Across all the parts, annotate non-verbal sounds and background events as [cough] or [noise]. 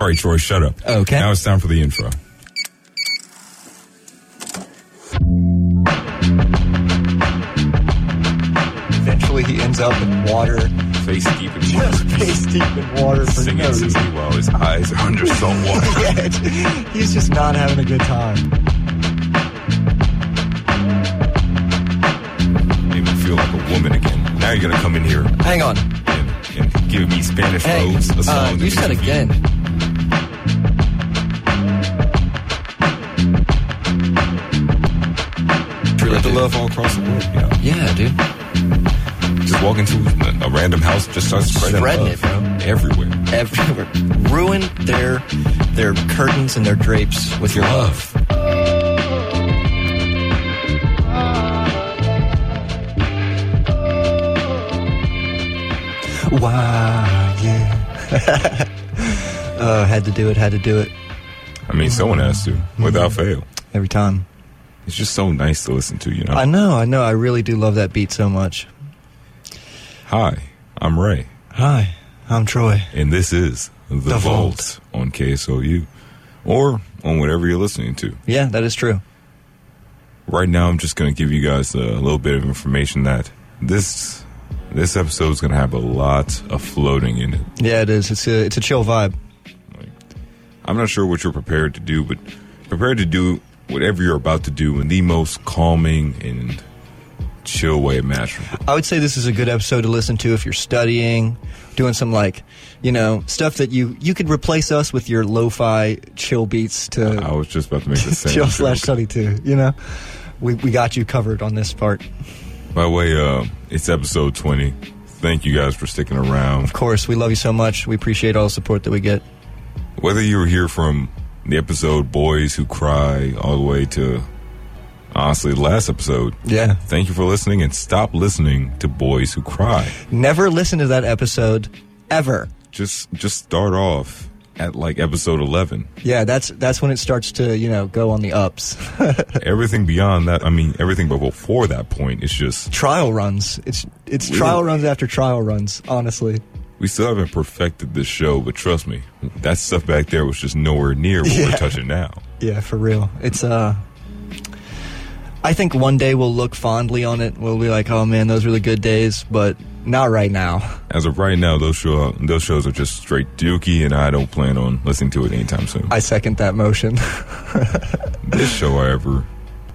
All right, Troy, shut up. Okay. Now it's time for the intro. Eventually, he ends up in water, Face deep in just water. face deep in water for Singing no to reason. me while his eyes are under salt [laughs] water. Yeah, it's- he's just not having a good time. Made me feel like a woman again. Now you're gonna come in here Hang on. and, and give me Spanish Hey, Rose, a song. uh, that you said makes me feel- again. Love all across the world. Yeah. Yeah, dude. Just walk into a, random house, just start spreading, Spreading love it, bro. everywhere. Everywhere. Ruin their their curtains and their drapes with your love. Wow, yeah. [laughs] uh, had to do it, had to do it I mean, someone has to, without fail. every time. It's just so nice to listen to, you know. I know, I know. I really do love that beat so much. Hi, I'm Ray, Hi, I'm Troy. and this is the, The Vault. on KSOU, or on whatever you're listening to. Yeah, that is true. Right now, I'm just going to give you guys a little bit of information that this this episode is going to have a lot of floating in it. Yeah, it is. It's a it's a chill vibe. I'm not sure what you're prepared to do, but prepared to do whatever you're about to do in the most calming and chill way imaginable. I would say this is a good episode to listen to if you're studying, doing some like, you know, stuff that you you could replace us with your lo-fi chill beats to I was just about to make the [laughs] same chill joke. slash study too. You know, we we got you covered on this part. By the way, uh, it's episode 20. Thank you guys for sticking around. Of course, we love you so much. We appreciate all the support that we get. Whether you were here from the episode Boys Who Cry all the way to, honestly, the last episode, Yeah. thank you for listening and stop listening to Boys Who Cry. Never listen to that episode ever. Just just start off at like episode 11. Yeah, that's that's when it starts to you know go on the ups. [laughs] everything beyond that, I mean, everything but before that point is just, trial runs. It's it's Really? trial runs after trial runs. Honestly. We still haven't perfected this show, but trust me, that stuff back there was just nowhere near what Yeah. we're touching now. Yeah, for real. It's uh I think one day we'll look fondly on it. We'll be like, "Oh man, those were the good days," but not right now. As of right now, those show those shows are just straight dookie, and I don't plan on listening to it anytime soon. I second that motion. [laughs] this show, however,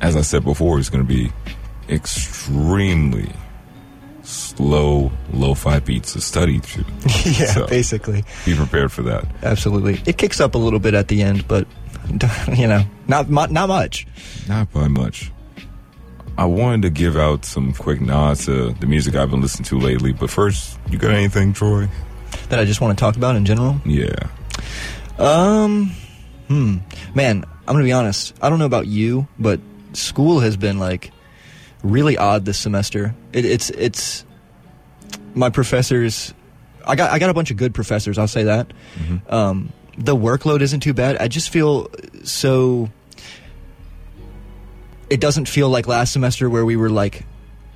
as I said before, is going to be extremely slow, lo-fi beats to study to. [laughs] yeah, So- basically. Be prepared for that. Absolutely. It kicks up a little bit at the end, but [laughs] you know, not mu- not much. Not by much. I wanted to give out some quick nods to the music I've been listening to lately, but first, you got anything, Troy? That I just want to talk about in general. Yeah. Um, hmm, man, I'm gonna be honest. I don't know about you, but school has been like really odd this semester. It, it's it's my professors. I got I got a bunch of good professors. I'll say that. Um, the workload isn't too bad. I just feel so. It doesn't feel like last semester where we were like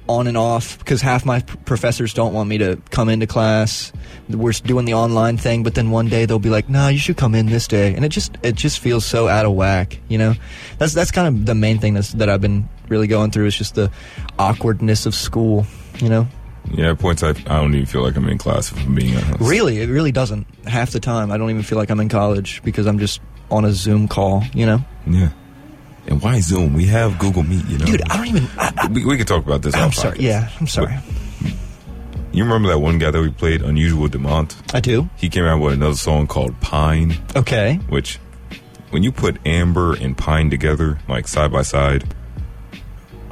on and off because half my p- professors don't want me to come into class. We're doing the online thing, but then one day they'll be like, "No, you should come in this day," and it just it just feels so out of whack. You know, that's that's kind of the main thing that's, that I've been really going through is just the awkwardness of school. You know, Yeah, at points I, I don't even feel like I'm in class if I'm being honest. really, it really doesn't. Half the time, I don't even feel like I'm in college because I'm just on a Zoom call. You know, Yeah. And why Zoom? We have Google Meet, you know. dude, I don't even. I, I, we, we could talk about this. I'm sorry. podcast. Yeah, I'm sorry. You remember that one guy that we played, Unusual Demont? I do. He came out with another song called Pine, Okay. which, when you put Amber and Pine together, like side by side,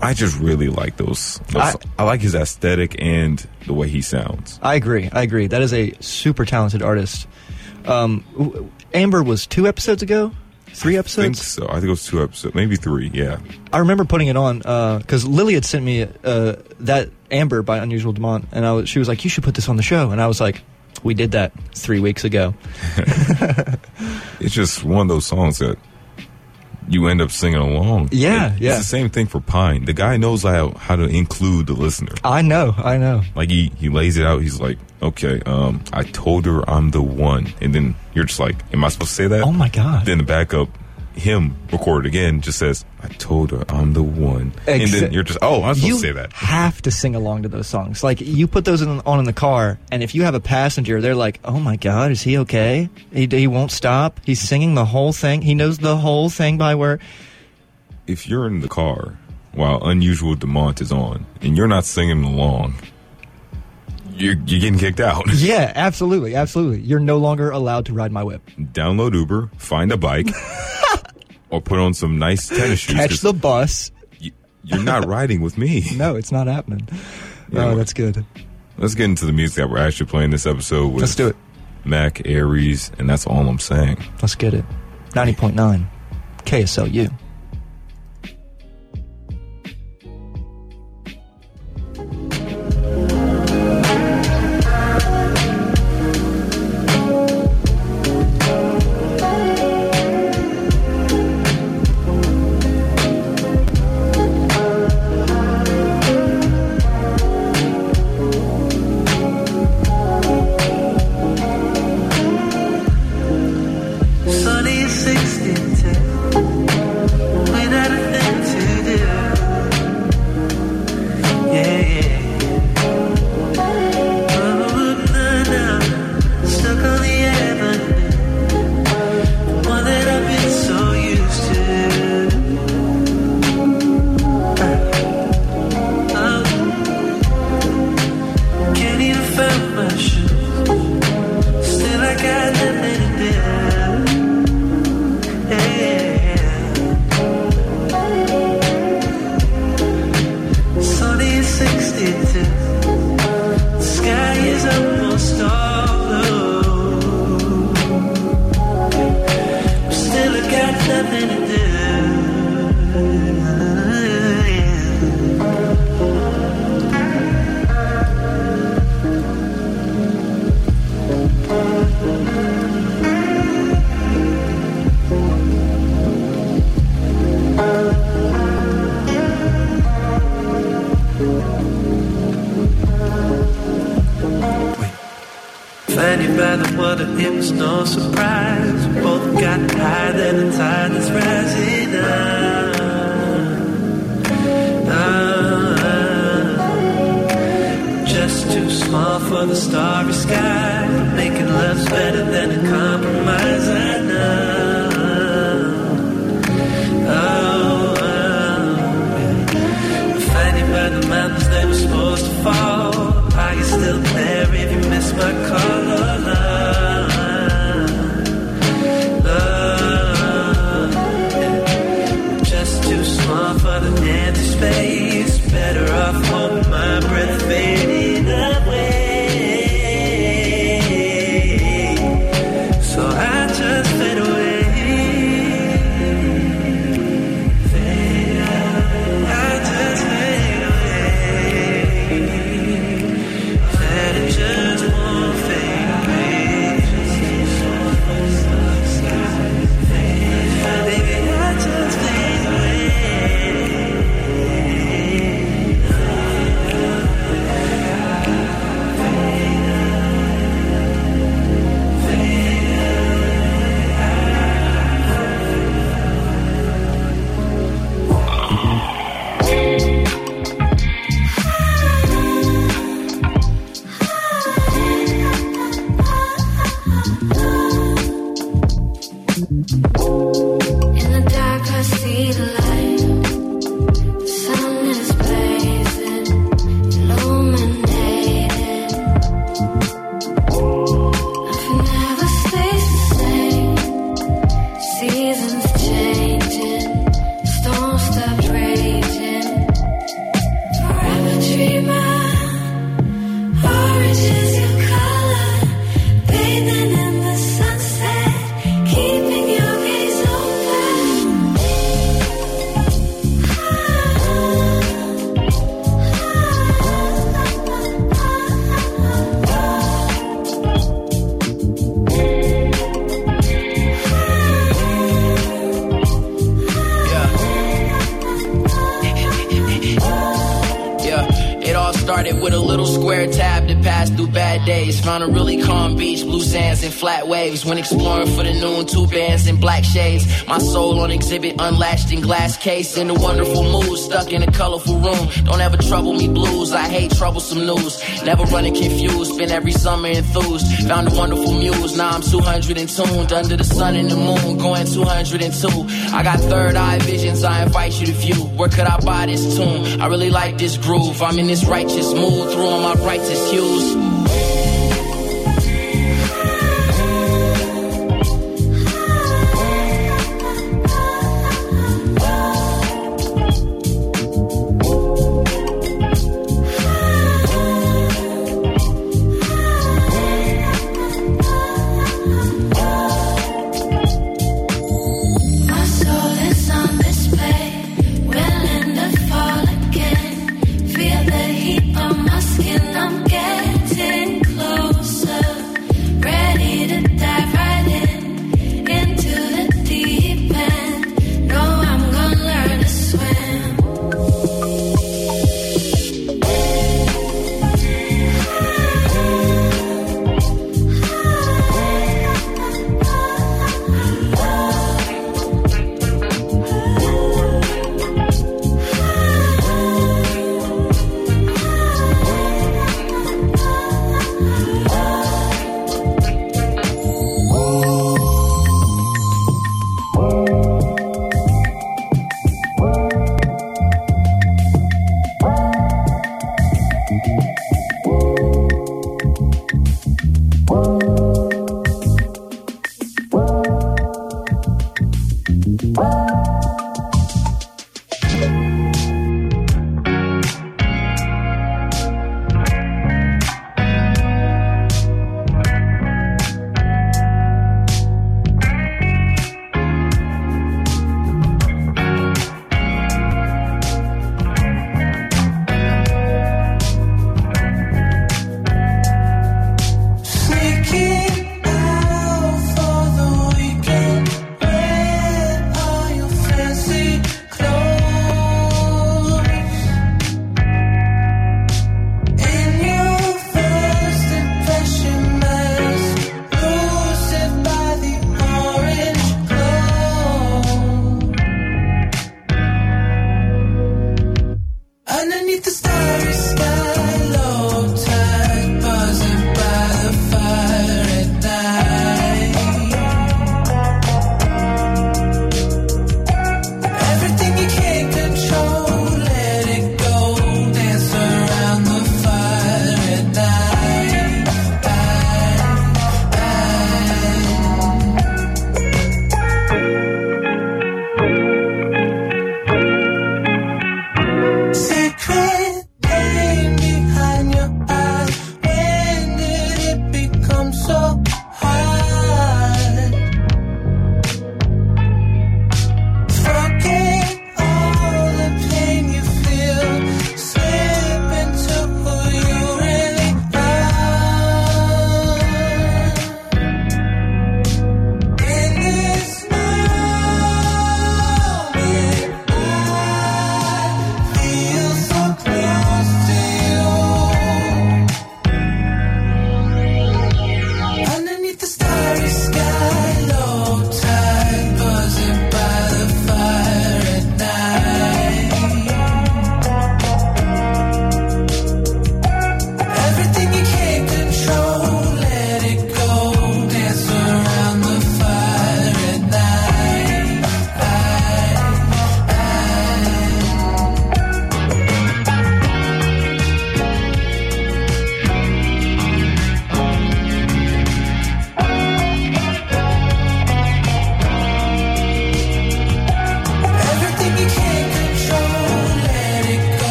I just really like those. those I- I, like his aesthetic and the way he sounds. I agree. I agree. That is a super talented artist. Um, Amber was two episodes ago, three episodes? I think so. I think it was two episodes, maybe three. Yeah. I remember putting it on because Lily had sent me uh, that Amber by Unusual Demont, and I was, she was like, "You should put this on the show," and I was like, "We did that three weeks ago." [laughs] It's just one of those songs that you end up singing along. Yeah, It- yeah. It's the same thing for Pine. The guy knows how how to include the listener. I know, I know. Like he he lays it out. He's like, okay, um, I told her I'm the one, and then you're just like, am I supposed to say that? Oh my god. Then the backup, him recorded again, just says, I told her I'm the one, and then you're just, oh, I'm supposed you to say that. have to sing along to those songs. Like you put those in, on in the car, and if you have a passenger, they're like, "Oh my God, is he okay? He, he won't stop. He's singing the whole thing. He knows the whole thing by word." If you're in the car while Unusual Demont is on, and you're not singing along, you're you're getting kicked out. [laughs] Yeah, absolutely, absolutely. You're no longer allowed to ride my whip. Download Uber, find a bike, [laughs] or put on some nice tennis shoes. Catch the bus. y- you're not riding with me. [laughs] No, it's not happening. Yeah, oh, that's good. Let's get into the music that we're actually playing this episode with. Let's do it. Mac Ayres, and that's all I'm saying. Let's get it. Ninety point nine, KSLU. You by the water, it was no surprise. We both got high, then the tide is rising up. Ah, just too small for the starry sky. Making love's better than a compromise, I know. Oh, oh. Find you by the mountains, they were supposed to fall. Are you still there if you miss Found a really calm beach, blue sands and flat waves. When exploring for the noon, two bands in black shades. My soul on exhibit, unlatched in glass case. In a wonderful mood, stuck in a colorful room. Don't ever trouble me blues. I hate troublesome news. Never running confused. Spend every summer enthused. Found a wonderful muse. Now I'm 200 and tuned under the sun and the moon. Going 202. I got third eye visions. I invite you to view. Where could I buy this tune? I really like this groove. I'm in this righteous mood. All my brightest hues.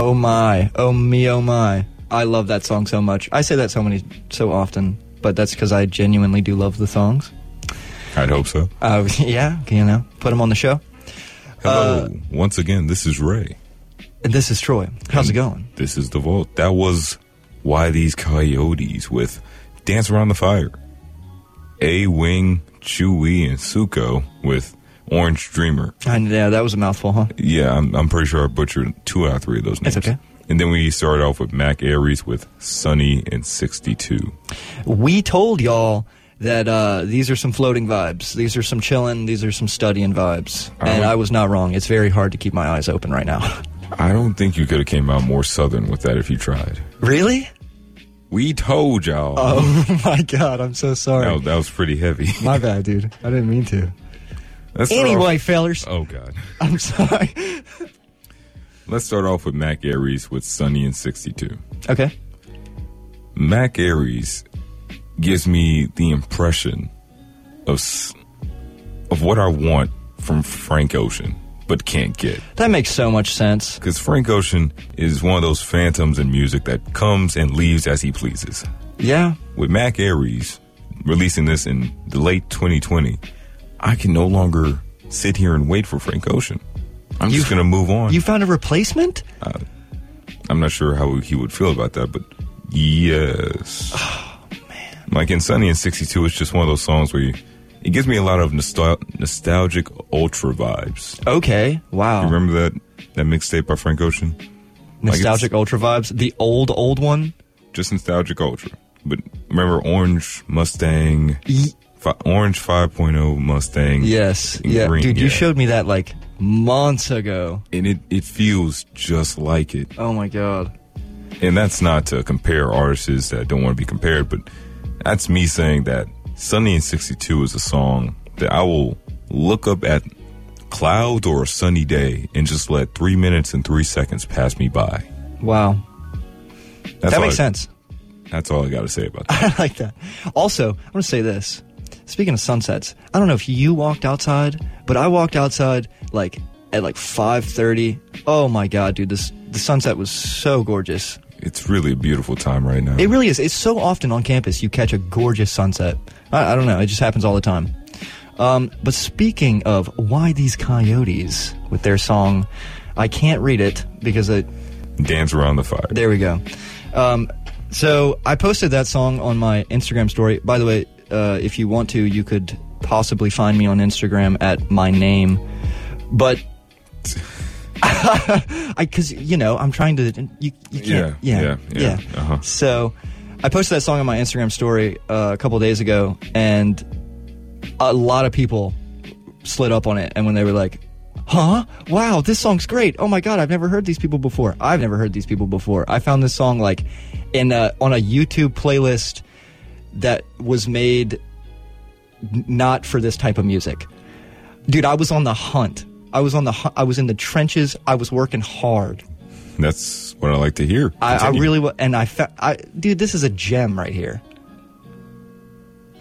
Oh my, oh me, oh my. I love that song so much. I say that so many, so often, but that's because I genuinely do love the songs. I'd hope so. Uh, [laughs] yeah, you know, put them on the show. Hello. Uh, Once again, this is Ray. And this is Troy. How's it going? This is the vault. That was why these coyotes with Dance Around the Fire. Ayy Wing, Chuuwee, and Suko with Orange Dreamer. And yeah, that was a mouthful, huh? Yeah, I'm, I'm pretty sure I butchered two out of three of those names. It's okay. And then we started off with Mac Ayres with Sunny and 62. We told y'all that uh, these are some floating vibes. These are some chilling. These are some studying vibes. And Uh-huh. I was not wrong. It's very hard to keep my eyes open right now. [laughs] I don't think you could have came out more southern with that if you tried. really? We told y'all. Oh [laughs] my god, I'm so sorry. that, that was pretty heavy. My [laughs] bad, dude. I didn't mean to. Let's Anyway, off- fellers, oh God. [laughs] I'm sorry. Let's start off with Mac Ayres with Sunny and 62. Okay. Mac Ayres gives me the impression of of what I want from Frank Ocean, but can't get. That makes so much sense. Because Frank Ocean is one of those phantoms in music that comes and leaves as he pleases. Yeah. With Mac Ayres releasing this in the late 2020, I can no longer sit here and wait for Frank Ocean. I'm just going to move on. You found a replacement? Uh, I'm not sure how he would feel about that, but yes. [sighs] Oh, man. Like in Sunny and 62, it's just one of those songs where you, it gives me a lot of nostal- nostalgic ultra vibes. Okay. Wow. You remember that, that mixtape by Frank Ocean? Nostalgic it's- ultra vibes. The old, old one? Just nostalgic ultra. But remember Orange Mustang, fi- Orange 5.0 Mustang? yes. Yeah. green, Dude, you showed me that like months ago. And it, it feels just like it. Oh my god. and that's not to compare artists that don't want to be compared, but that's me saying that Sunny and 62 is a song that I will look up at cloud or a sunny day and just let three minutes and three seconds pass me by. Wow. That's that makes I- sense. That's all I got to say about that. [laughs] I like that. Also, I'm going to say this. Speaking of sunsets, I don't know if you walked outside, but I walked outside like at like 5:30. Oh my god, dude, this the sunset was so gorgeous. It's really a beautiful time right now. It really is. It's so often on campus you catch a gorgeous sunset. I, I don't know. It just happens all the time. Um, but speaking of why these coyotes with their song, I can't read it because it Dance around the fire. there we go. Um, so I posted that song on my Instagram story. By the way, uh, if you want to, you could possibly find me on Instagram at my name. But [laughs] I, because you know, I'm trying to. You, you can't. Yeah, Yeah, yeah, yeah, uh-huh. So I posted that song on my Instagram story uh, a couple days ago, and a lot of people slid up on it. And when they were like, "Huh? Wow, this song's great! Oh my god, I've never heard these people before. I've never heard these people before. I found this song like in a, on a YouTube playlist that was made not for this type of music. Dude, I was on the hunt. I was on the I was in the trenches. I was working hard. That's what I like to hear. I, I really and I, fa- I dude, this is a gem right here.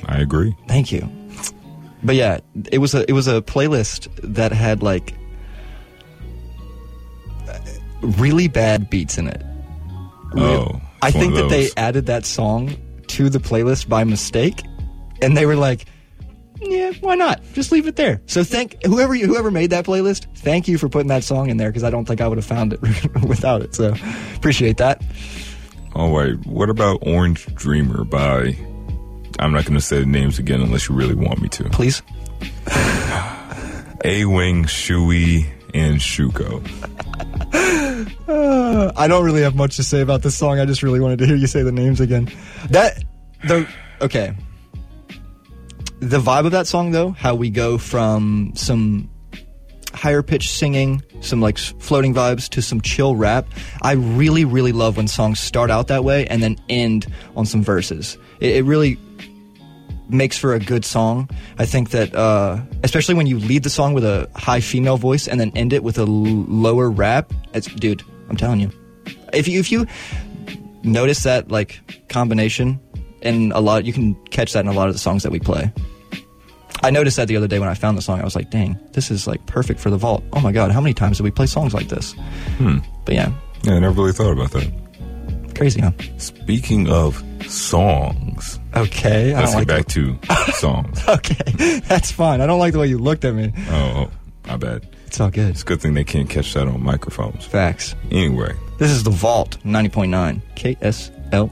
I agree. Thank you. But yeah, it was a it was a playlist that had like really bad beats in it. Oh, I think that they added that song to the playlist by mistake, and they were like, "Yeah, why not? Just leave it there." So thank whoever you, whoever made that playlist. Thank you for putting that song in there because I don't think I would have found it [laughs] without it. So appreciate that. All right. What about Orange Dreamer by? I'm not going to say the names again unless you really want me to. Please. [sighs] Ayy Wing, Shui, and Shuko. [sighs] I don't really have much to say about this song. I just really wanted to hear you say the names again. That the okay. The vibe of that song though, how we go from some higher pitched singing, some like floating vibes to some chill rap. I really really love when songs start out that way and then end on some verses. It, it really makes for a good song. I think that, uh, especially when you lead the song with a high female voice and then end it with a l- lower rap, it's, dude, I'm telling you, if you if you notice that like combination in a lot, you can catch that in a lot of the songs that we play. I noticed that the other day when I found the song. I was like, dang, this is like perfect for the vault. Oh my god, how many times did we play songs like this? Hmm. But yeah, Yeah, I never really thought about that. Crazy, huh? Speaking of songs, Okay, I let's don't get like back to songs. [laughs] Okay, that's fine. I don't like the way you looked at me. Oh, my bad. It's all good. It's a good thing they can't catch that on microphones. Facts. Anyway, This is the Vault 90.9 KSL.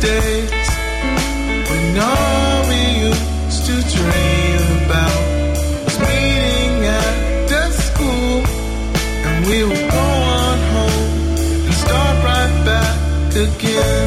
Days when all we used to dream about was meeting at the school. And we would go on home and start right back again.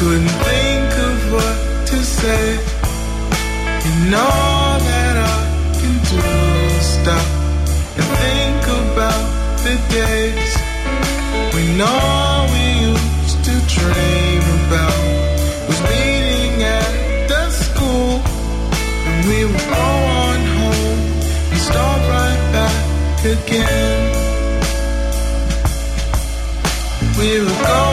Couldn't think of what to say. And all that I can do is stop and think about the days when all we used to dream about was meeting at the school. And we would go on home and start right back again. We would go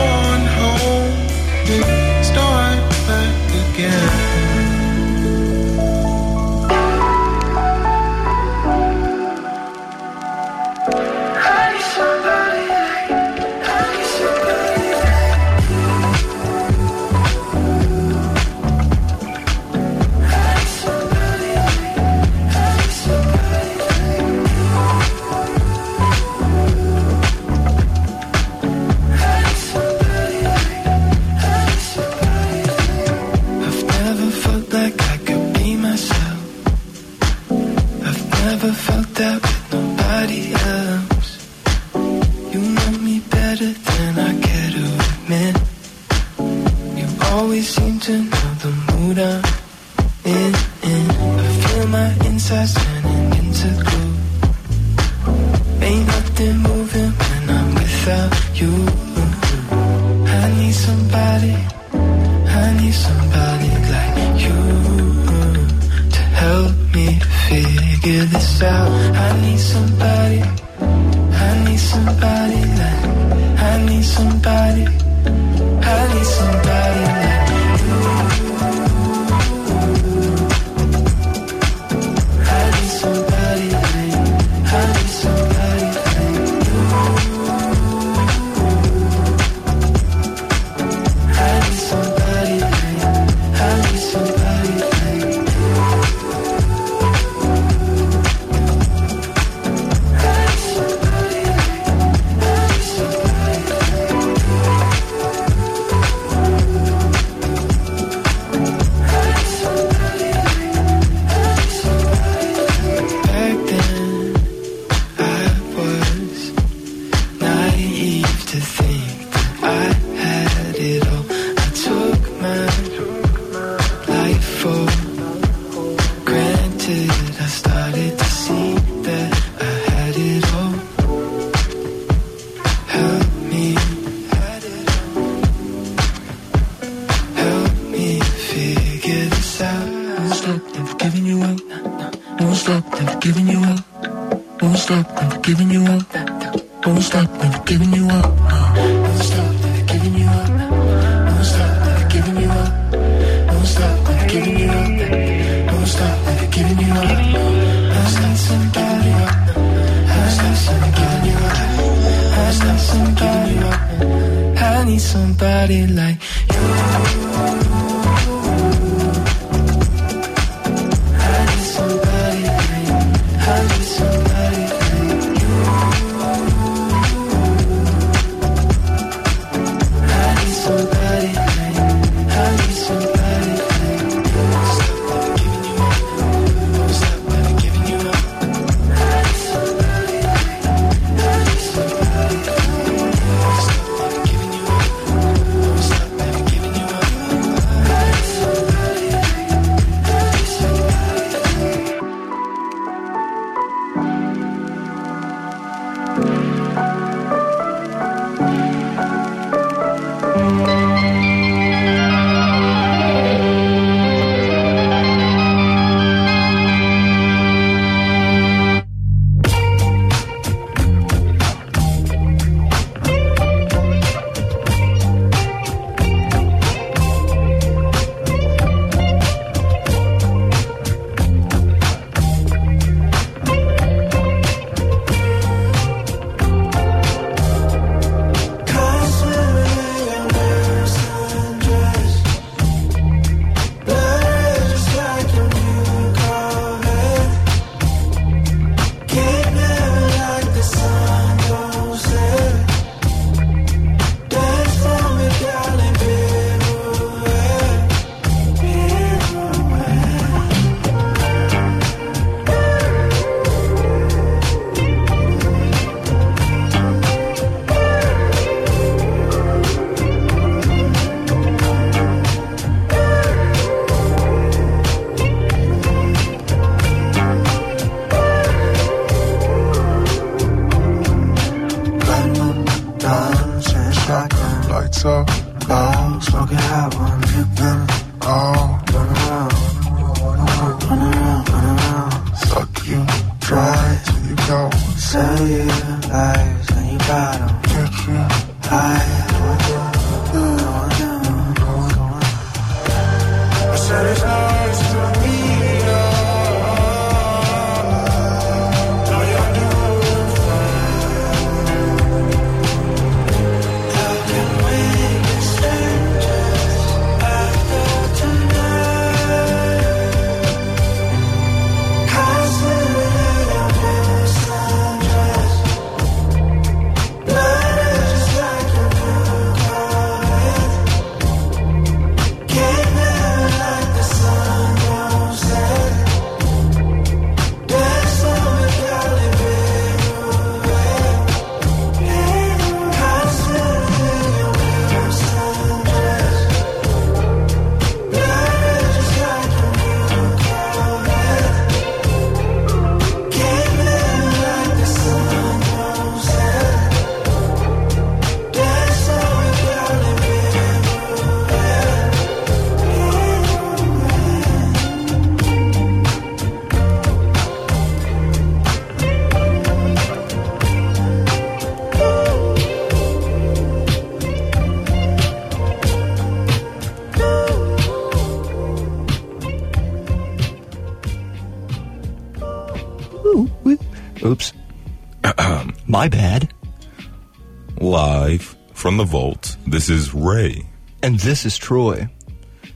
the vault, this is Ray. And this is Troy.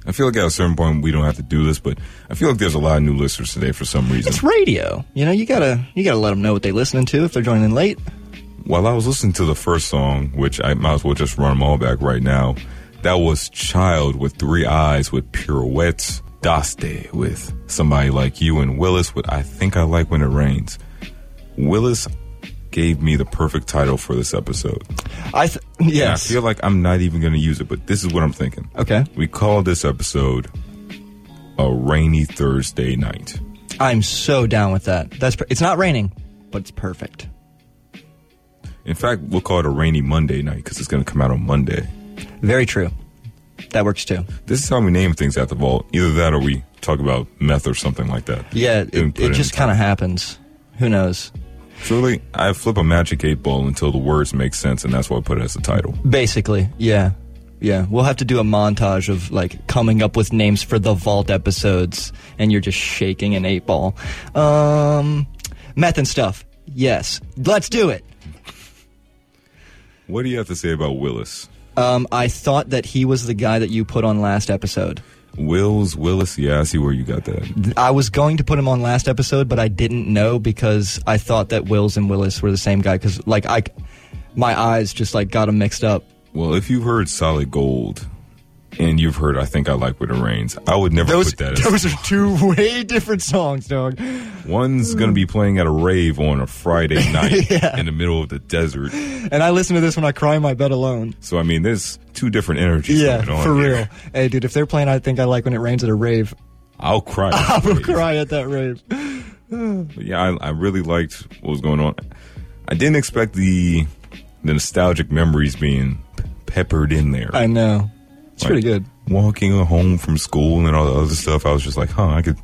I feel like at a certain point we don't have to do this, but I feel like there's a lot of new listeners today for some reason. It's radio. You know, you gotta you gotta let them know what they're listening to if they're joining in late. While I was listening to the first song, which I might as well just run them all back right now, that was Child with Three Eyes with Pirouettes, Daste with Somebody Like You, and Willis with I Think I Like When It Rains. Willis gave me the perfect title for this episode. I th- And. I feel like I'm not even going to use it, but this is what I'm thinking. okay. We call this episode A Rainy Thursday Night. I'm so down with that. That's per- it's not raining, but it's perfect. In fact, we'll call it a rainy Monday night because it's going to come out on Monday. Very true. That works too. This is how we name things at the vault. Either that or we talk about meth or something like that. Yeah, it, it just kind of happens. Who knows? Truly, I flip a magic eight ball until the words make sense, and that's why I put it as the title. Basically, yeah. Yeah, we'll have to do a montage of like coming up with names for the vault episodes, and you're just shaking an eight ball. Um, meth and stuff. Yes, let's do it. What do you have to say about Willis? Um, I thought that he was the guy that you put on last episode. Wills, Willis, yeah, I see where you got that. I was going to put him on last episode, but I didn't know because I thought that Wills and Willis were the same guy. Because like I, my eyes just like got them mixed up. Well, if you've heard Solid Gold and you've heard I Think I Like When It Rains, I would never Those put that as [laughs] those are two way different songs, dog. One's going to be playing at a rave on a Friday [laughs] night Yeah. in the middle of the desert. And I listen to this when I cry in my bed alone. So, I mean, there's two different energies Yeah, going on. for here. real. Hey, dude, if they're playing "I Think I Like When It Rains" at a rave, I'll cry. I will [laughs] rave. cry at that rave. [sighs] But yeah, I, I really liked what was going on. I didn't expect the the nostalgic memories being peppered in there. I know. It's pretty good. Walking home from school and all the other stuff, I was just like, huh, I could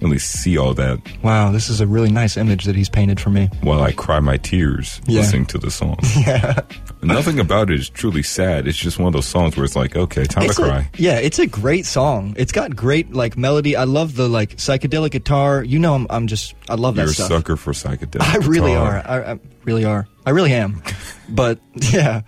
really see all that Wow, this is a really nice image that he's painted for me. while I cry my tears Yeah. listening to the song. [laughs] Yeah. Nothing about it is truly sad. It's just one of those songs where it's like, okay, time It's to a- cry. yeah, it's a great song. It's got great like melody. I love the like psychedelic guitar. You know, I'm, I'm just I love that You're a sucker for psychedelic. I really guitar. are. I, I really are. I really am. but [laughs] yeah,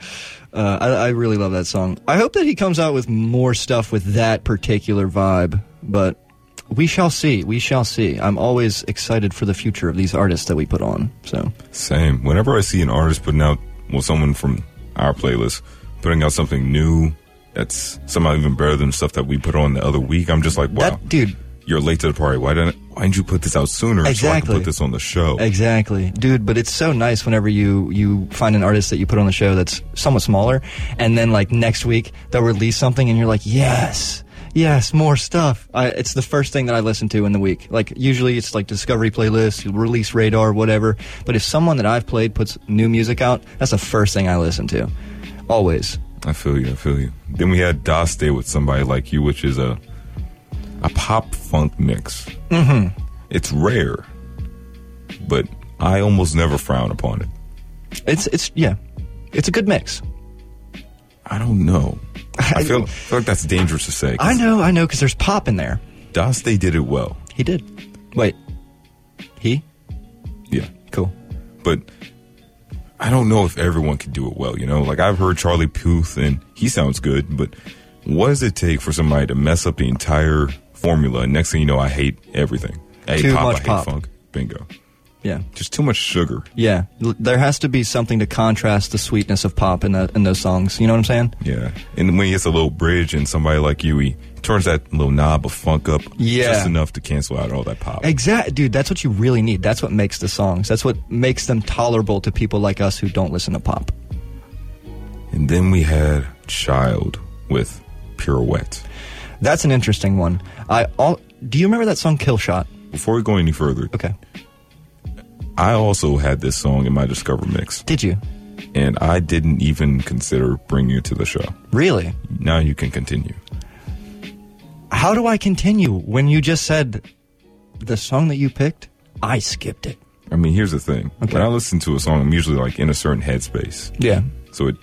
uh, I, I really love that song. I hope that he comes out with more stuff with that particular vibe. But we shall see. We shall see. I'm always excited for the future of these artists that we put on. So Same. Whenever I see an artist putting out, well, someone from our playlist putting out something new that's somehow even better than stuff that we put on the other week, I'm just like, wow, that dude. you're late to the party. Why didn't Why didn't you put this out sooner so I Exactly. put this on the show? Exactly, dude. But it's so nice whenever you you find an artist that you put on the show that's somewhat smaller, and then like next week they'll release something, and you're like, yes, yes, more stuff. I, it's the first thing that I listen to in the week. Like usually it's like Discovery playlist, release radar, whatever. But if someone that I've played puts new music out, that's the first thing I listen to. Always. I feel you. I feel you. Then we had Daste with somebody like you, which is a a pop funk mix. Mm-hmm. It's rare, but I almost never frown upon it. It's it's yeah, it's a good mix. I don't know. [laughs] I feel, feel like that's dangerous to say. I know, I know, because there's pop in there. Daste did it well. He did. Wait, he Yeah. cool. but I don't know if everyone can do it well. You know, like I've heard Charlie Puth and he sounds good, but what does it take for somebody to mess up the entire formula? And next thing you know, I hate everything. I hate Too pop, much I hate pop. funk. Bingo. Yeah. Just too much sugar. Yeah, L- there has to be something to contrast the sweetness of pop in, the, in those songs. You know what I'm saying? Yeah. And when he hits a little bridge and somebody like you, he turns that little knob of funk up Yeah. just enough to cancel out all that pop. Exactly, dude. That's what you really need. That's what makes the songs. That's what makes them tolerable to people like us who don't listen to pop. And then we had Chiiild with Pirouette. That's an interesting one. I all. Do you remember that song "Kill Shot"? Before we go any further, Okay. I also had this song in my Discover mix. Did you and I didn't even consider bringing it to the show. really? Now you can continue. How do I continue when you just said the song that you picked? I skipped it. I mean, here's the thing. Okay. When I listen to a song, I'm usually like in a certain headspace, Yeah. so it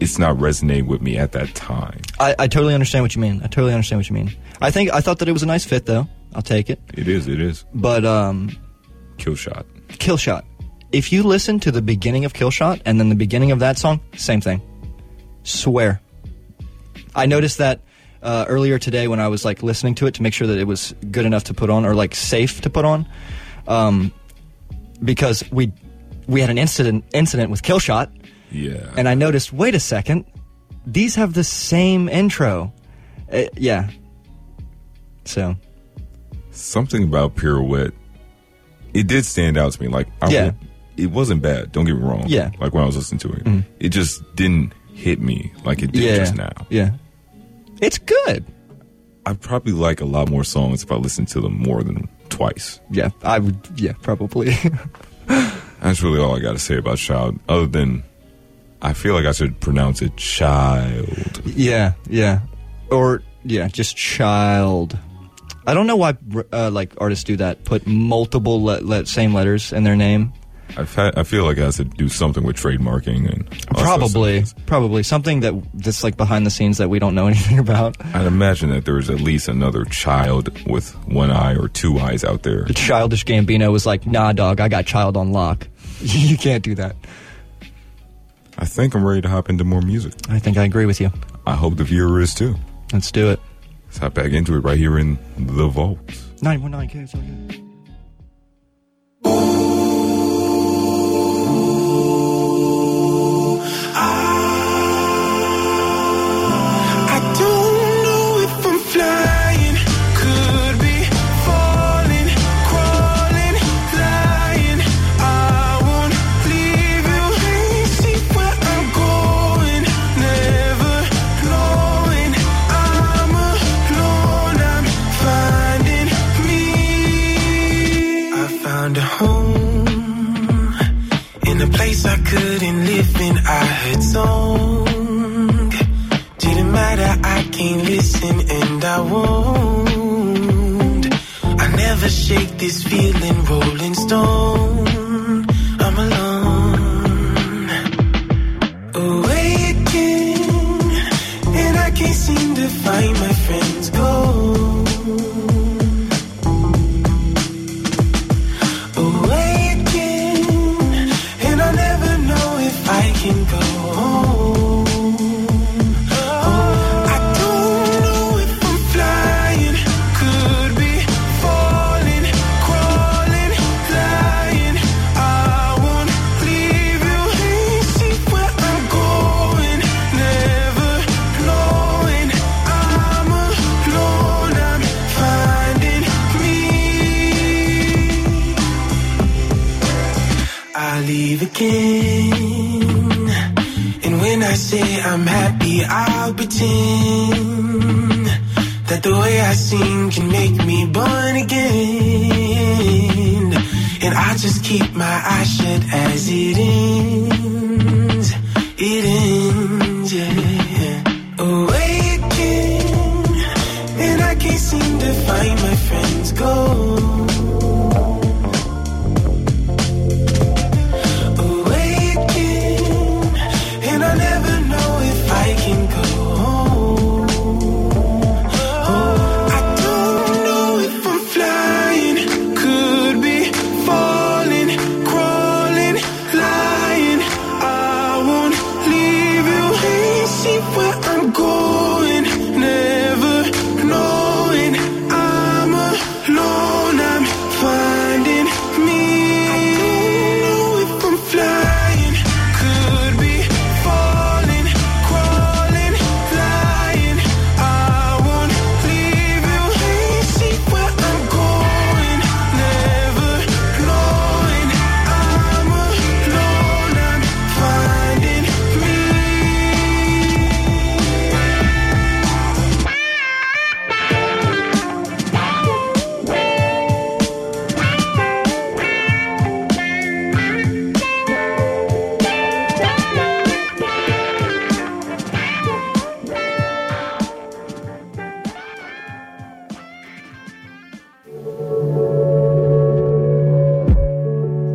it's not resonating with me at that time. I, I totally understand what you mean. I totally understand what you mean. I think I thought that it was a nice fit though. I'll take it. It is, it is. But um, Kill shot. Kill Shot. if you listen to the beginning of Killshot and then the beginning of that song, same thing. Swear. I noticed that uh, earlier today when I was like listening to it to make sure that it was good enough to put on or like safe to put on, um, because we we had an incident incident with Killshot, Yeah. and I noticed. Wait a second, these have the same intro. Uh, yeah. So something about pirouette it did stand out to me like I Yeah. would- it wasn't bad don't get me wrong Yeah. Like when i was listening to it mm. it just didn't hit me like it did yeah, just now Yeah. It's good. i probably like a lot more songs if i listen to them more than twice Yeah, I would. Yeah, probably. [laughs] that's really all i got to say about child other than i feel like i should pronounce it child yeah, yeah, or yeah, just child. I don't know why uh, like artists do that. Put multiple le- le- same letters in their name. I've had, i feel like it has to do something with trademarking and all sorts of Probably, probably something that that's like behind the scenes that we don't know [laughs] anything about. i'd imagine that there's at least another child with one eye or two eyes out there The childish Gambino was like, "Nah, dog, I got child on lock. [laughs] you can't do that." i think i'm ready to hop into more music I think I agree with you. I hope the viewer is too. Let's do it. Let's hop back into it right here in the vault. Nine one nine K. song. Didn't matter, I can't listen and I won't. I never shake this feeling, rolling stone. And when I say I'm happy, I'll pretend that the way I sing can make me born again. And I just keep my eyes shut as it ends.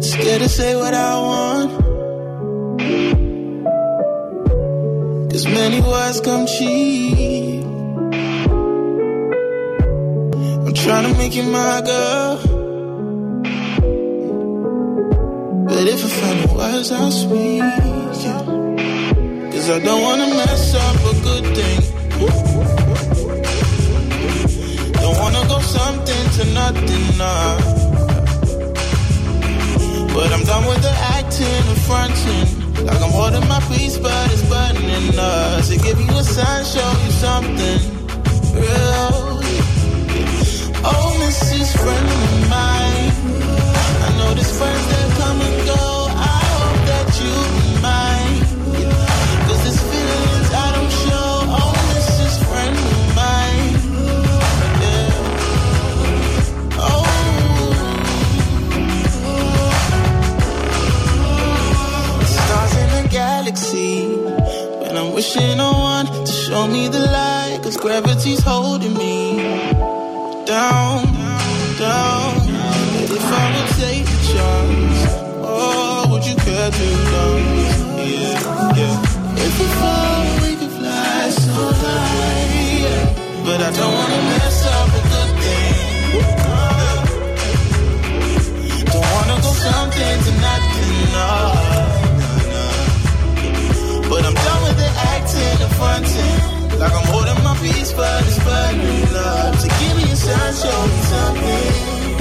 Scared to say what I want. Cause many words come cheap. I'm trying to make you my girl. But if I find the words, I'll speak. Yeah. Cause I don't wanna mess up a good thing. Don't wanna go something to nothing, nah. But I'm done with the acting and fronting. Like I'm holding my peace, but it's burdening us. To give you a sign, show you something real. Oh, Mrs. Friend of mine. I know this friends that come and go. I hope that you be mine. galaxy. When I'm wishing on one to show me the light, cause gravity's holding me down, down. But if I would take the chance, oh, would you care to know? Yeah, yeah. If we fall, we could fly so high. But I don't wanna mess up a good thing. Don't wanna go something to nothing. No. Like I'm holding my peace, but it's burning love. So give me a sign, show me something.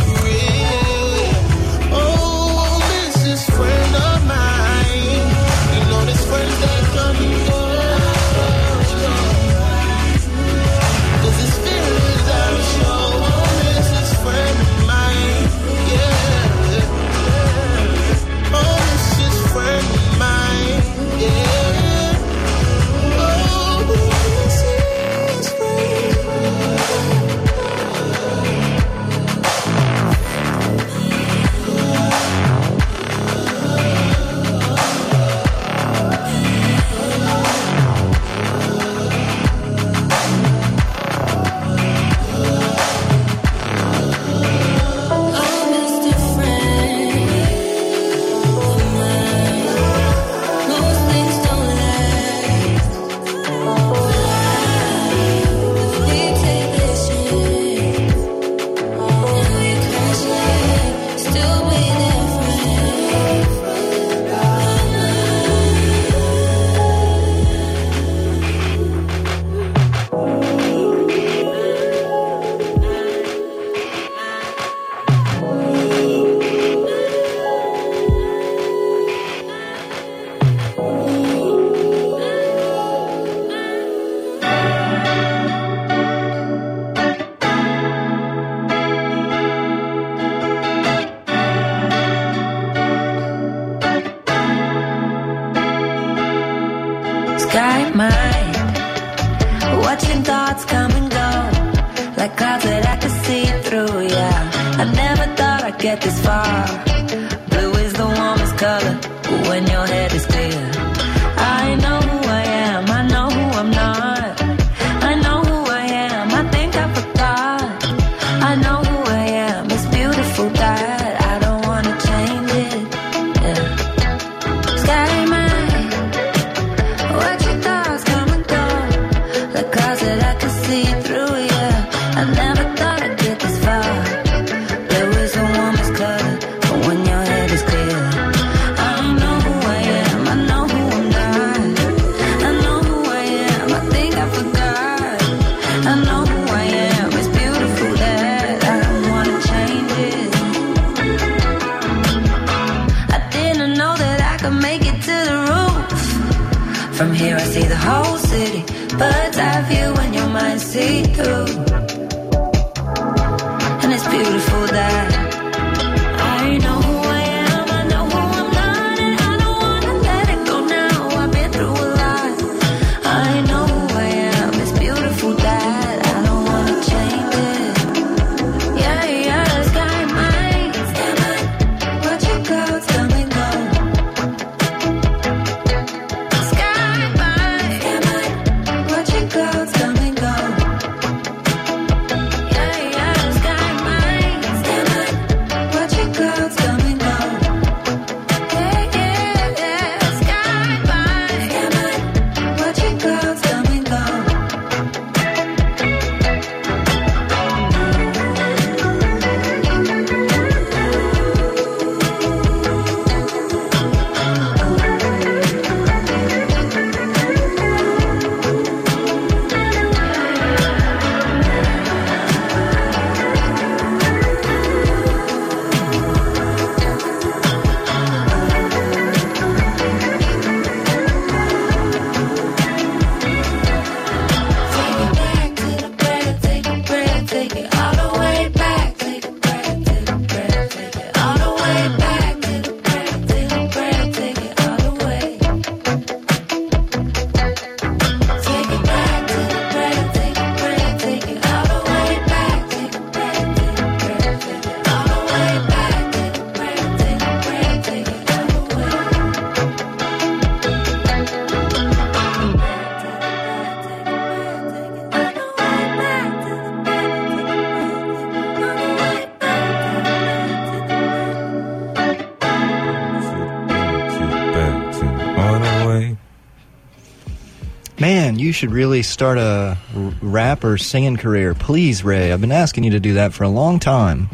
Should really start a rap or singing career. Please, Ray. I've been asking you to do that for a long time.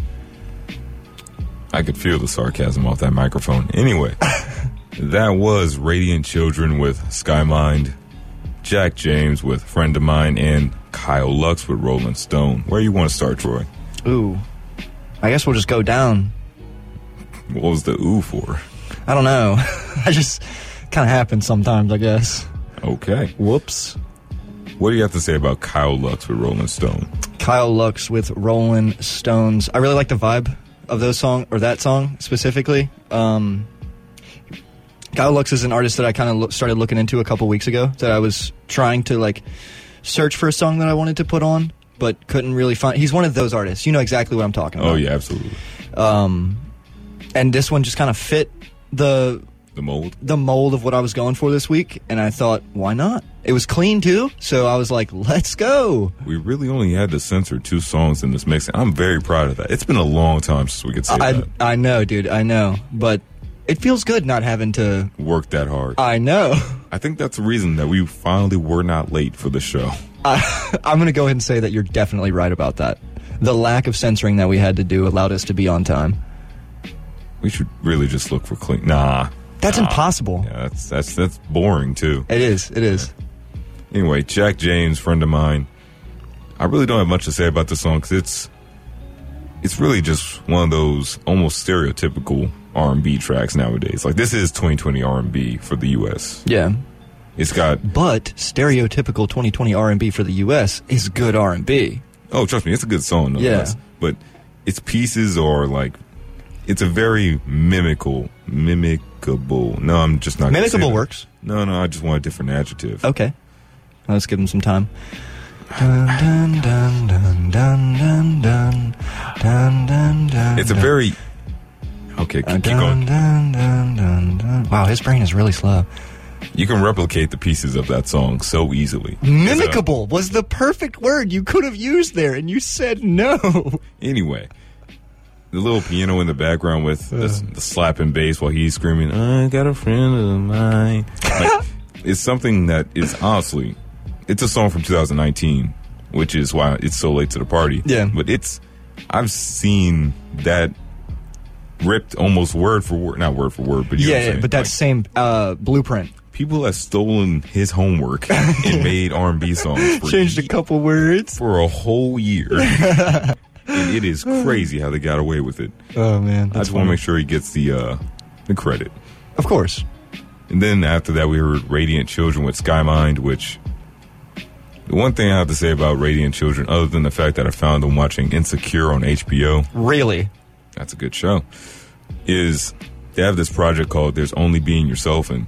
I could feel the sarcasm off that microphone. Anyway, [laughs] that was Radiant Children with Skymind, Jvck James with Friend of Mine, and Kyle Lux with Rolling Stone. Where you want to start, Troy? Ooh. I guess we'll just go down. What was the ooh for? I don't know. [laughs] I just kind of happens sometimes, I guess. Okay. Whoops. What do you have to say about Kyle Lux with Rolling Stone? Kyle Lux with Rolling Stones. I really like the vibe of those song or that song specifically. Um, Kyle Lux is an artist that I kind of lo- started looking into a couple weeks ago. That I was trying to like search for a song that I wanted to put on, but couldn't really find. He's one of those artists. You know exactly what I'm talking about. Oh, yeah, absolutely. Um, and this one just kind of fit the The mold? the mold of what I was going for this week, and I thought, why not? It was clean too, so I was like, let's go. We really only had to censor two songs in this mix. and I'm very proud of that. It's been a long time since we could say I that. I know, dude, I know, but it feels good not having to. Work that hard. I know. I think that's the reason that we finally were not late for the show. I, [laughs] I'm going to go ahead and say that you're definitely right about that. The lack of censoring that we had to do allowed us to be on time. We should really just look for clean. Nah. That's Nah. impossible. Yeah, that's that's that's boring too. It is. It is. Anyway, Jvck James, friend of mine. I really don't have much to say about this song because it's it's really just one of those almost stereotypical R and B tracks nowadays. Like this is 2020 R and B for the U.S. Yeah. It's got But stereotypical 2020 R&B for the U.S. is good R&B. oh, trust me, it's a good song. nonetheless. but its pieces are like it's a very mimical, mimicable. No, I'm just not. Mimicable works. No, no, I just want a different adjective. Okay. Let's give him some time. Dun, dun, dun, dun, dun, dun, dun, dun, dun, dun, It's a dun. very okay. Keep, keep going. dun, dun, dun, dun. Wow, his brain is really slow. You can replicate the pieces of that song so easily. Mimicable was the perfect word you could have used there, and you said no. Anyway, the little piano in the background with the, the slapping bass while he's screaming, "I got a friend of mine." Like, [laughs] it's something that is honestly, it's a song from 2019, which is why it's so late to the party. Yeah. but it's I've seen that ripped almost word for word, not word for word, but you know what Yeah, yeah, but that Like, same uh, blueprint. people have stolen his homework and [laughs] made R&B songs. For Changed a couple words. for a whole year. [laughs] and it is crazy how they got away with it. Oh man, I just want to make sure he gets the uh, the credit. Of course. And then after that, we heard Radiant Children with Skymind, which the one thing I have to say about Radiant Children, other than the fact that I found them watching Insecure on HBO, Really. that's a good show, is they have this project called There's Only Being Yourself, and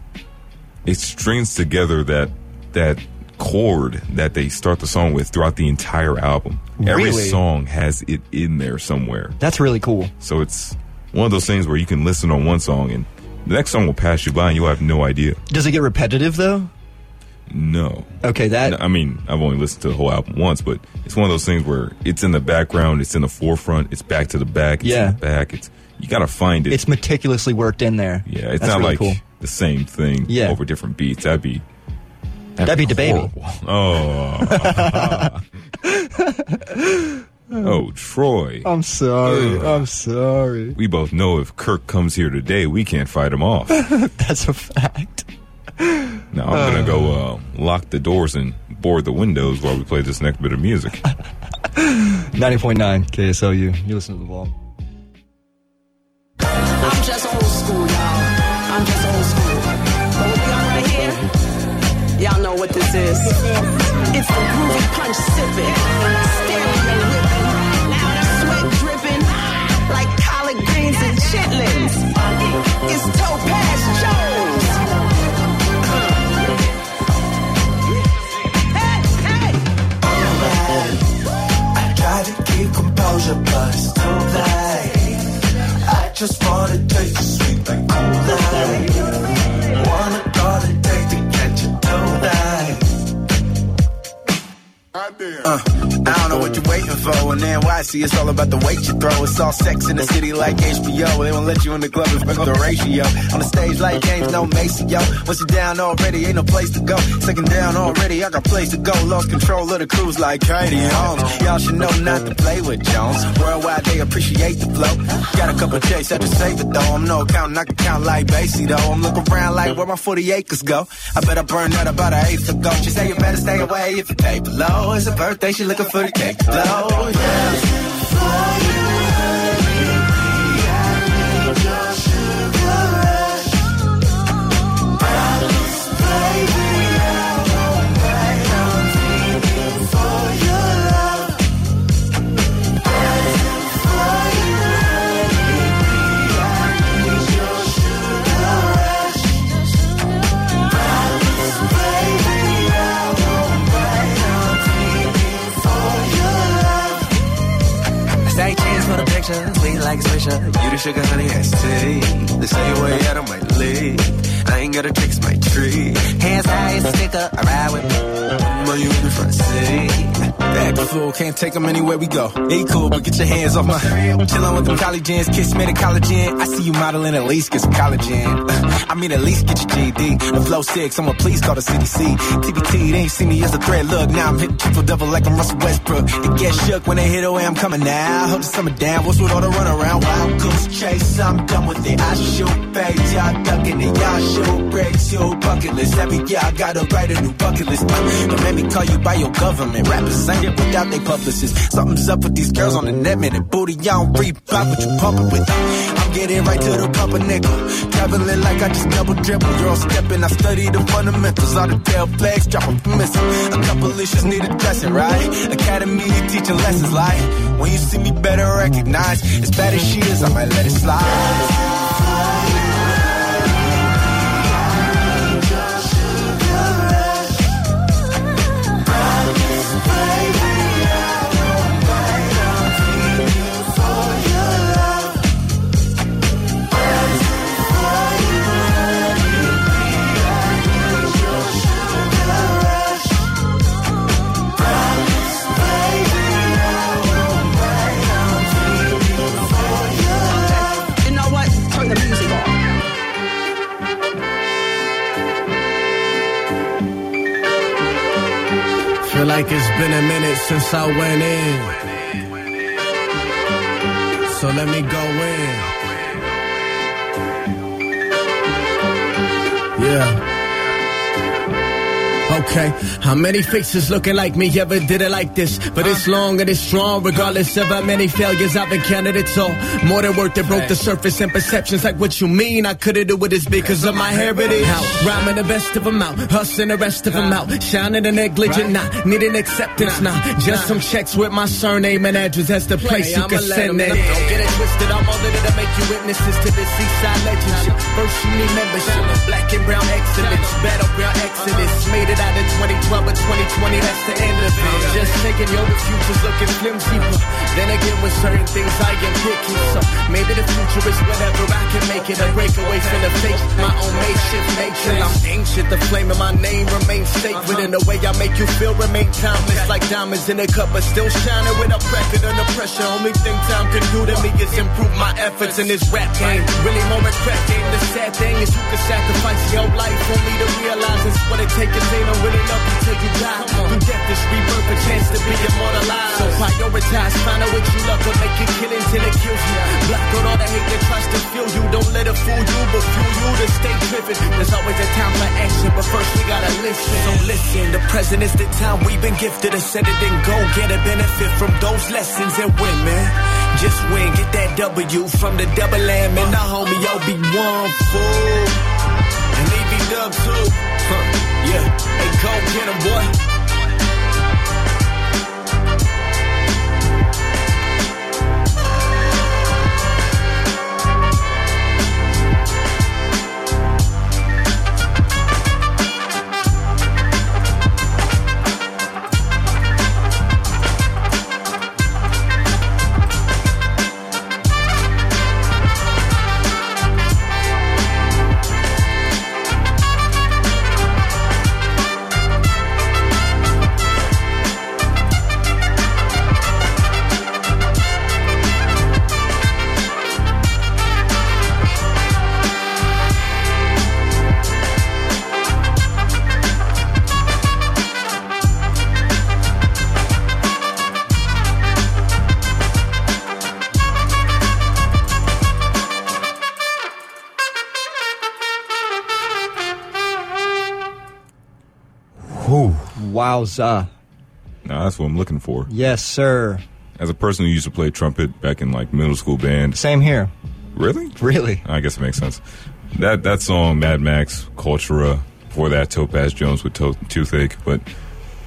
it strings together that that chord that they start the song with throughout the entire album. Every Really? song has it in there somewhere. That's really cool. So it's one of those things where you can listen on one song and the next song will pass you by and you'll have no idea. Does it get repetitive though? No. Okay, that I mean, I've only listened to the whole album once, but it's one of those things where it's in the background, it's in the forefront, it's back to the back, it's Yeah. in the back. It's you gotta find it. it's meticulously worked in there. yeah, it's That's not really like cool. the same thing Yeah. over different beats. That'd be That'd be DaBaby. horrible. [laughs] Oh. oh, Troy. I'm sorry. Ugh. I'm sorry. We both know if Kirk comes here today, we can't fight him off. [laughs] That's a fact. Now I'm gonna go uh, lock the doors and board the windows while we play this next bit of music. [laughs] 90.9 KSLU. You listen to the ball. Y'all know what this is. It's the groovy punch sipping, stereo whipping, sweat dripping like collard greens and chitlins. It's Topaz Jones. Uh, hey, hey. I try to keep composure, but it's too late. I just wanna taste the sweet like Kool-Aid. Wanna Uh, I don't know what you're waiting for. And NYC, it's all about the weight you throw. It's all sex in the city like HBO. They won't let you in the club fuck the ratio. On the stage like James, no Macy, yo. Once you're down already, ain't no place to go. Second down already, I got place to go. Lost control of the cruise like Katie Holmes. Y'all should know not to play with Jones. Worldwide, they appreciate the flow. Got a couple checks, had to save it though. I'm no accountant, I can count like Basie though. I'm looking around like where my 40 acres go. I bet I burned that about an eighth ago. She say you better stay away if you pay below. It's a birthday, she looking for the cake blow. Yeah. Like swisher. You the sugar, honey, iced tea. The same way out of my league. I ain't got to fix my tree. Hands high sticker, I ride with me. Are you in the front seat? Back fool, can't take them anywhere we go. Ain't cool, but get your hands off my. Chillin' with them college kiss me the collagen. I see you modeling, at least get some collagen. [laughs] I mean, at least get your GD. The flow six, I'ma please call the CDC. TBT, they ain't see me as a threat. Look, now I'm hitting triple double like I'm Russell Westbrook. It gets shook when they hit away, I'm coming now. Hope the summer down, what's with all the run around? Wild goose chase, I'm done with it. I shoot bags, y'all ducking it, y'all shoot breaks, you bucket list. Every year I gotta write a new bucket list. Don't make me call you by your government. Rappers ain't it without they publicists. Something's up with these girls on the net, man. And booty, y'all don't what you pumping with. I'm getting right to the pump a nickel. Traveling like I just double dribble. Girl stepping, I study the fundamentals. All the tail flags drop them missing. A couple issues need addressing, right? Academy teaching lessons like when you see me better recognize. As bad as she is, I might let it slide. Like it's been a minute since I went in. So let me go in. Yeah. Okay, how many faces looking like me ever did it like this? But it's uh-huh. long and it's strong, regardless of how many failures I've encountered. It's all more than worth it. Broke the surface and perceptions like what you mean. I couldn't do it, it's because of my heritage. How rhyming the best of them out, hustling the rest of them out, shining the negligent, not needing acceptance, nah. Just some checks with my surname and address. That's the place you can send it. Don't get it twisted, I'm all in it to make you witnesses to this Seaside legend. First you need membership, black and brown excellence, battleground exodus. Made it out in 2012 but 2020, that's the end of it. Just thinking, yo, the future's looking flimsy. But then again, with certain things I am picky. So maybe the future is whatever I can make it. A breakaway from the fake, my own makeshift nature. I'm ancient, the flame of my name remains sacred. Uh-huh. In the way I make you feel remain timeless, like diamonds in a cup, but still shining with a record under pressure. Only thing time can do to me is improve my efforts in this rap game. Really more regret game. The sad thing is you can sacrifice your life only to realize it's what it takes. They don't really love you die. Through death, this rebirth, a chance to be immortalized. So prioritize, find out what you love, but make it kill until it kills you. Block out all the hate that tries to fuel you. Don't let it fool you, but fuel you to stay driven. There's always a time for action, but first we gotta listen. So listen, the present is the time we've been gifted. To set it and go get a benefit from those lessons and win, man. Just win, get that W from the double M and the homie Obi-Wan fool. And EB Dub too. Huh. Yeah, hey, go get 'em, boy. Wowza. Uh, now that's what I'm looking for. Yes, sir. As a person who used to play trumpet back in like middle school band. Same here. Really? Really? I guess it makes sense. That that song, Mad Macks, Cultura. Before that, Topaz Jones with to- Toothache. But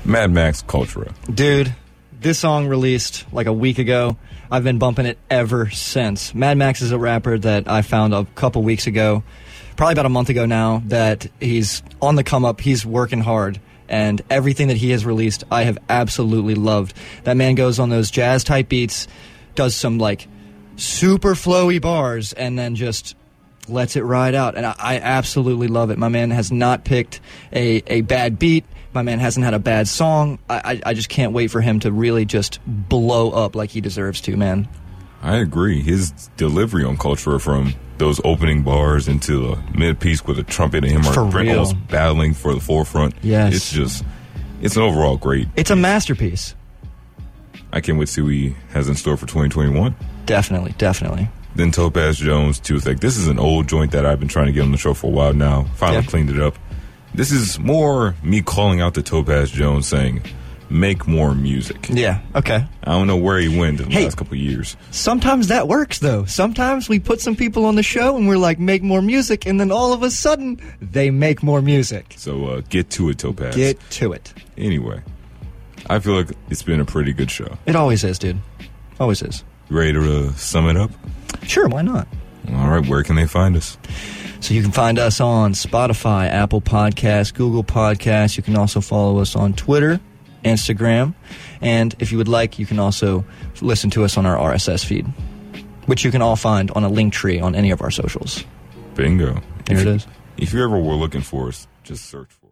Mad Macks, Cultura. Dude, this song released like a week ago. I've been bumping it ever since. Mad Macks is a rapper that I found a couple weeks ago, probably about a month ago now, that he's on the come up. He's working hard. And everything that he has released, I have absolutely loved. That man goes on those jazz type beats, does some like super flowy bars, and then just lets it ride out. And I, I absolutely love it. My man has not picked a, a bad beat. My man hasn't had a bad song. I, I, I just can't wait for him to really just blow up like he deserves to, man. I agree. His delivery on Cultura from those opening bars into the mid piece with a trumpet and him For are real. almost battling for the forefront. Yes. It's just, it's an overall great. It's a masterpiece. I can't wait to see what he has in store for 2021. Definitely, definitely. Then Topaz Jones, Toothache. This is an old joint that I've been trying to get on the show for a while now. Finally Yeah. cleaned it up. This is more me calling out to Topaz Jones saying, make more music. Yeah, okay. I don't know where he went in the Hey. last couple of years. Sometimes that works, though. Sometimes we put some people on the show and we're like, make more music, and then all of a sudden, they make more music. So uh, get to it, Topaz. Get to it. Anyway, I feel like it's been a pretty good show. It always is, dude. Always is. You ready to uh, sum it up? Sure, why not? All right, where can they find us? So you can find us on Spotify, Apple Podcasts, Google Podcasts. You can also follow us on Twitter, Instagram, and if you would like, you can also listen to us on our RSS feed, which you can all find on a link tree on any of our socials. Bingo. There if it you- If you ever were looking for us, just search for